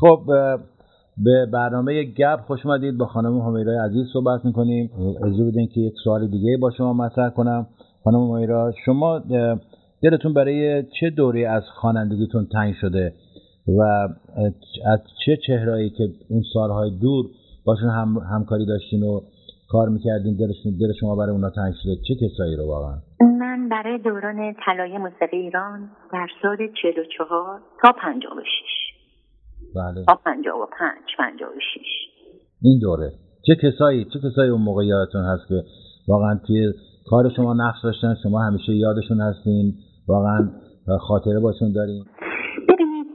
خب به برنامه گپ خوش اومدید. با خانم همیرا عزیز صحبت می‌کنیم. اجازه بدین که یک سوال دیگه با شما مطرح کنم. خانم همیرا شما دلتون برای چه دوره از خوانندگیتون تنگ شده و از چه چهرهایی که اون سالهای دور باشون هم همکاری داشتین و کار می‌کردین دلشون دل شما برای اونا تنگ شده؟ چه کسایی رو واقعا؟ من برای دوران طلای موسیقی ایران در سال 44 تا 56 بله. تا 55 56 این دوره. چه کسایی چه کسایی اون موقع یادتون هست که واقعا توی کار شما نقش داشتن شما همیشه یادشون هستین واقعا خاطره باشون دارین؟ ببینید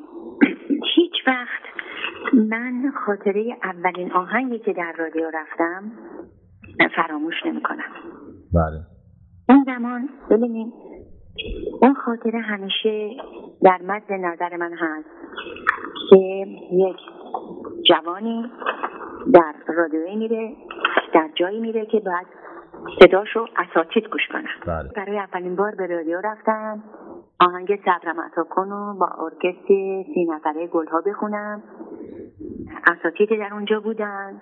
هیچ وقت من خاطره اولین آهنگی که در رادیو رفتم فراموش نمی کنم بله. اون زمان ببینید اون خاطره همیشه در مد نظر من هست که یک جوانی در رادیوی میره در جایی میره که بعد صداشو اساتید گوش کنم بله. برای اولین بار به رادیو رفتم آهنگ صبرم عطا کن و با ارکستر سی نفره گلها بخونم. اساتید در اونجا بودن.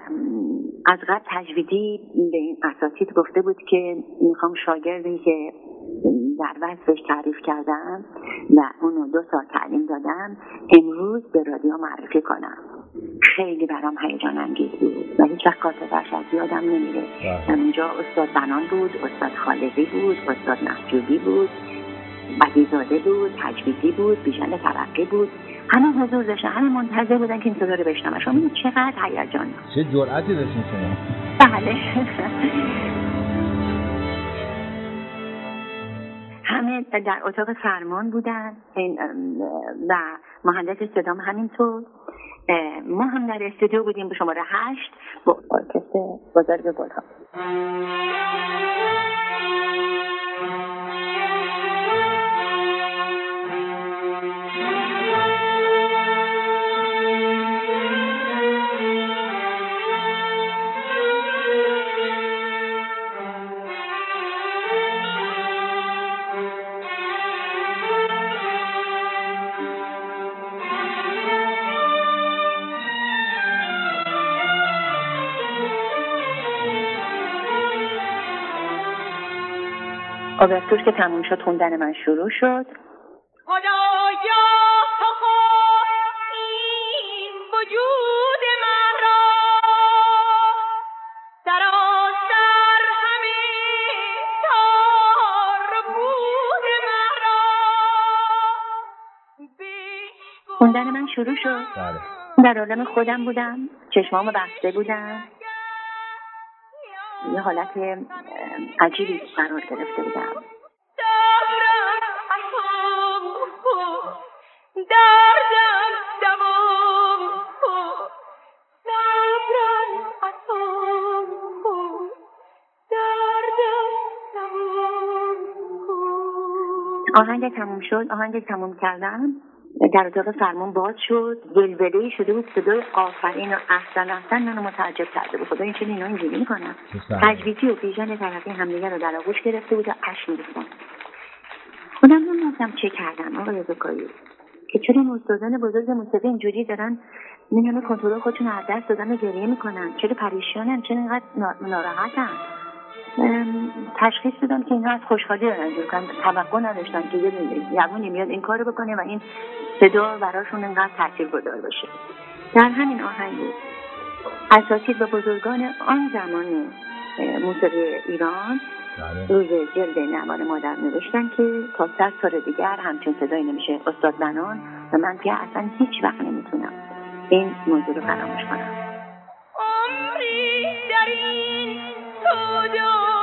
از قبل تجویدی به این اساتید گفته بود که می‌خوام شاگردی که در وصفش تعریف کردم و اونو دو سال تعلیم دادم. امروز به رادیو معرفی کنم. خیلی برام هیجان انگیز بود و هیچ وقت خاطرش از یادم نمیره. اونجا استاد بنان بود استاد خالقی بود استاد محجوبی بود بدیزاده بود تجویدی بود بیژن ترقی بود. همه حضور داشتن. همه منتظر بودن که این صدا رو بشنوم. شما چقدر هیجان. چه جرأتی داشتین شما؟ بله. در اتاق فرمان بودن. و مهندس صدام همینطور. ما هم در استودیو بودیم به شماره هشت با ارکستر بزرگ گلها آبرتوش که تموم شد خوندن من شروع شد. خدایا تو این وجود من را. سراسر همه تار بود من را. خوندن من شروع شد. بله. در عالم خودم بودم چشمامو بسته بودم. یه حالت عجیبی قرار گرفته بودم. دردم دوام صبرم عطام دردم دوام آهنگ تموم شد. آهنگ تموم کردم در اتاق فرمان باز شد. ولوله شده بود صدای آفرین و احسن احسن منو متعجب کرده بود. خدا این چه اینا اینجوری می‌کنن تجویدی و بیژن ترقی همدیگه رو در آغوش گرفته بود و اش میریختن. خودم نمی‌دونستم چه کردم. آقای زکایی که چرا این استادان بزرگ موسیقی اینجوری دارن این همه کنترل خودشون از دست دادن و گریه می‌کنن؟ چرا پریشانن؟ چرا اینقدر ناراحتن؟ تشخیص دادم که اینا از خوشحالی دارن اینجور کنن توقع نداشتن که یه جوانی میاد این کارو بکنه و این صدا براشون اینقدر تاثیر گذار باشه. در همین آهنگ اساتید و بزرگان آن زمان موسیقی ایران روز جلد نوار مادر نوشتن که تا صد سال دیگر همچون صدایی نمیشه. استاد بنان و من که اصلا هیچ وقت نمی‌تونم این موضوع رو فراموش کنم. عمری در این صدا